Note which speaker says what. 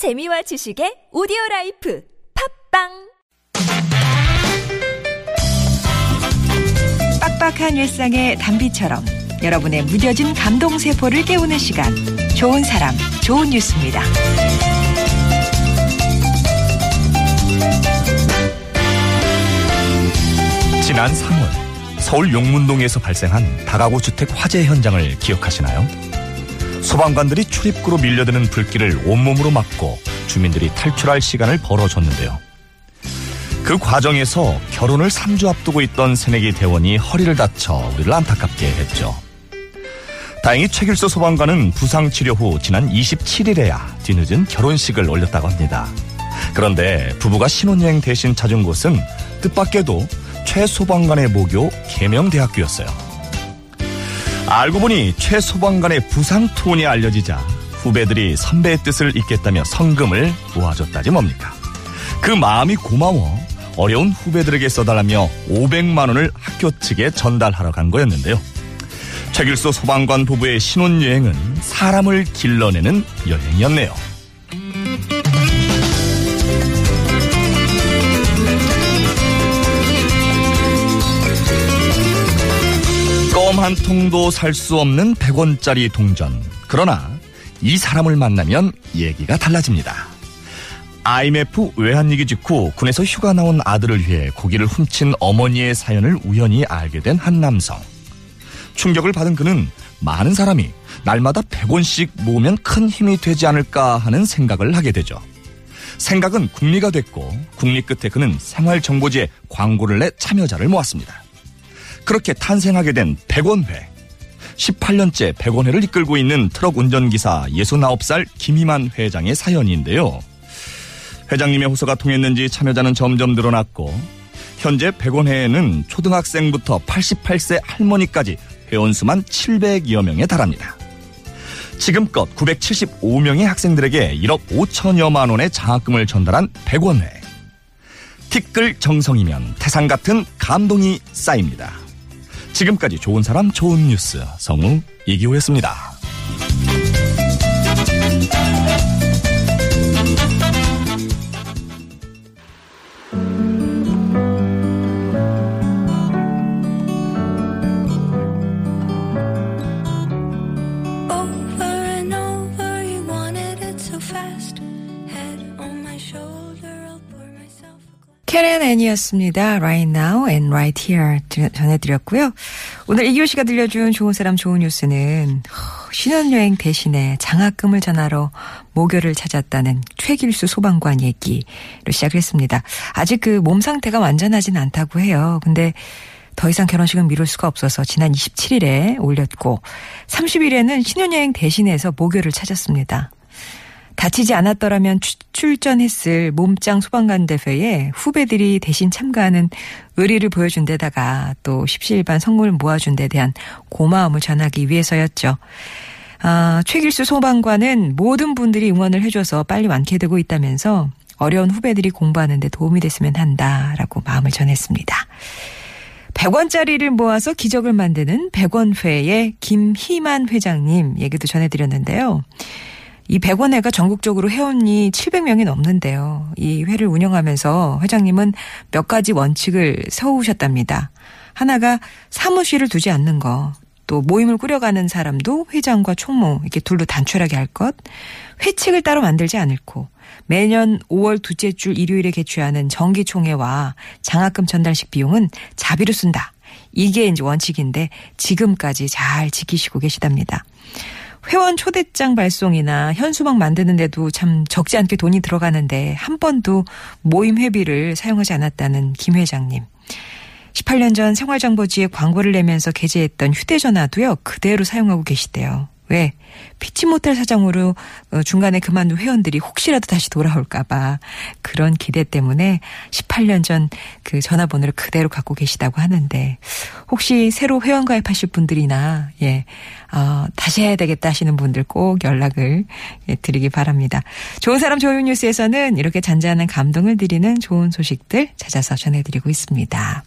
Speaker 1: 재미와 지식의 오디오 라이프 팟빵
Speaker 2: 빡빡한 일상의 단비처럼 여러분의 무뎌진 감동 세포를 깨우는 시간 좋은 사람 좋은 뉴스입니다.
Speaker 3: 지난 3월 서울 용문동에서 발생한 다가구 주택 화재 현장을 기억하시나요? 소방관들이 출입구로 밀려드는 불길을 온몸으로 막고 주민들이 탈출할 시간을 벌어줬는데요. 그 과정에서 결혼을 3주 앞두고 있던 새내기 대원이 허리를 다쳐 우리를 안타깝게 했죠. 다행히 최길수 소방관은 부상 치료 후 지난 27일에야 뒤늦은 결혼식을 올렸다고 합니다. 그런데 부부가 신혼여행 대신 찾은 곳은 뜻밖에도 최 소방관의 모교 계명대학교였어요. 알고 보니 최 소방관의 부상 투혼이 알려지자 후배들이 선배의 뜻을 잇겠다며 성금을 모아줬다지 뭡니까. 그 마음이 고마워 어려운 후배들에게 써달라며 500만 원을 학교 측에 전달하러 간 거였는데요. 최길수 소방관 부부의 신혼여행은 사람을 길러내는 여행이었네요. 껌 한 통도 살 수 없는 100원짜리 동전. 그러나 이 사람을 만나면 얘기가 달라집니다. IMF 외환위기 직후 군에서 휴가 나온 아들을 위해 고기를 훔친 어머니의 사연을 우연히 알게 된 한 남성. 충격을 받은 그는 많은 사람이 날마다 100원씩 모으면 큰 힘이 되지 않을까 하는 생각을 하게 되죠. 생각은 국리가 됐고 국리 끝에 그는 생활정보지에 광고를 내 참여자를 모았습니다. 그렇게 탄생하게 된 100원회. 18년째 100원회를 이끌고 있는 트럭 운전기사 69살 김희만 회장의 사연인데요. 회장님의 호소가 통했는지 참여자는 점점 늘어났고 현재 100원회에는 초등학생부터 88세 할머니까지 회원수만 700여 명에 달합니다. 지금껏 975명의 학생들에게 1억 5천여만 원의 장학금을 전달한 100원회. 티끌 정성이면 태산 같은 감동이 쌓입니다. 지금까지 좋은 사람 좋은 뉴스 성우 이기호였습니다.
Speaker 4: Fast.
Speaker 2: 캐렌 앤이었습니다. Right now and right here 드- 전해드렸고요. 오늘 이기호 씨가 들려준 좋은 사람 좋은 뉴스는 허, 신혼여행 대신에 장학금을 전하러 모교를 찾았다는 최길수 소방관 얘기로 시작을 했습니다. 아직 그 몸 상태가 완전하진 않다고 해요. 근데 더 이상 결혼식은 미룰 수가 없어서 지난 27일에 올렸고 30일에는 신혼여행 대신해서 모교를 찾았습니다. 다치지 않았더라면 추- 출전했을 몸짱 소방관 대회에 후배들이 대신 참가하는 의리를 보여준 데다가 또 십시일반 선물 모아준 데 대한 고마움을 전하기 위해서였죠. 아, 최길수 소방관은 모든 분들이 응원을 해줘서 빨리 완쾌되고 있다면서 어려운 후배들이 공부하는 데 도움이 됐으면 한다라고 마음을 전했습니다. 100원짜리를 모아서 기적을 만드는 100원회의 김희만 회장님 얘기도 전해드렸는데요. 이 100원회가 전국적으로 회원이 700명이 넘는데요. 이 회를 운영하면서 회장님은 몇 가지 원칙을 세우셨답니다. 하나가 사무실을 두지 않는 거. 또 모임을 꾸려가는 사람도 회장과 총무 이렇게 둘로 단촐하게 할 것. 회칙을 따로 만들지 않을고 매년 5월 둘째 줄 일요일에 개최하는 정기 총회와 장학금 전달식 비용은 자비로 쓴다. 이게 이제 원칙인데 지금까지 잘 지키시고 계시답니다. 회원 초대장 발송이나 현수막 만드는데도 참 적지 않게 돈이 들어가는데 한 번도 모임 회비를 사용하지 않았다는 김 회장님. 18년 전 생활정보지에 광고를 내면서 게재했던 휴대전화도요, 그대로 사용하고 계시대요. 왜? 피치 못할 사정으로 어, 중간에 그만둔 회원들이 혹시라도 다시 돌아올까봐 그런 기대 때문에 18년 전 그 전화번호를 그대로 갖고 계시다고 하는데 혹시 새로 회원 가입하실 분들이나 예, 어, 다시 해야 되겠다 하시는 분들 꼭 연락을 예, 드리기 바랍니다. 좋은 사람 좋은 뉴스에서는 이렇게 잔잔한 감동을 드리는 좋은 소식들 찾아서 전해드리고 있습니다.